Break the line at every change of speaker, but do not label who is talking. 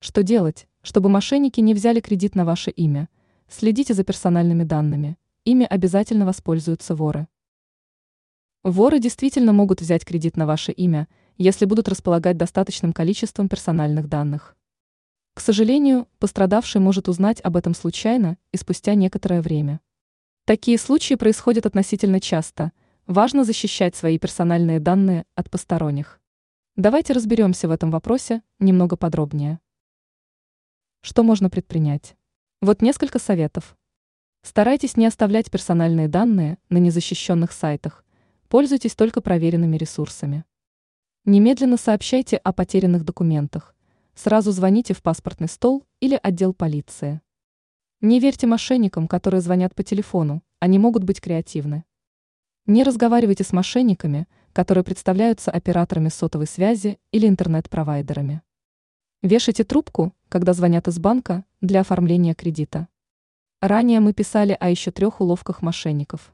Что делать, чтобы мошенники не взяли кредит на ваше имя? Следите за персональными данными. Ими обязательно воспользуются воры. Воры действительно могут взять кредит на ваше имя, если будут располагать достаточным количеством персональных данных. К сожалению, пострадавший может узнать об этом случайно и спустя некоторое время. Такие случаи происходят относительно часто. Важно защищать свои персональные данные от посторонних. Давайте разберемся в этом вопросе немного подробнее. Что можно предпринять? Вот несколько советов. Старайтесь не оставлять персональные данные на незащищенных сайтах. Пользуйтесь только проверенными ресурсами. Немедленно сообщайте о потерянных документах. Сразу звоните в паспортный стол или отдел полиции. Не верьте мошенникам, которые звонят по телефону, они могут быть креативны. Не разговаривайте с мошенниками, которые представляются операторами сотовой связи или интернет-провайдерами. Вешайте трубку, когда звонят из банка для оформления кредита. Ранее мы писали о еще трех уловках мошенников.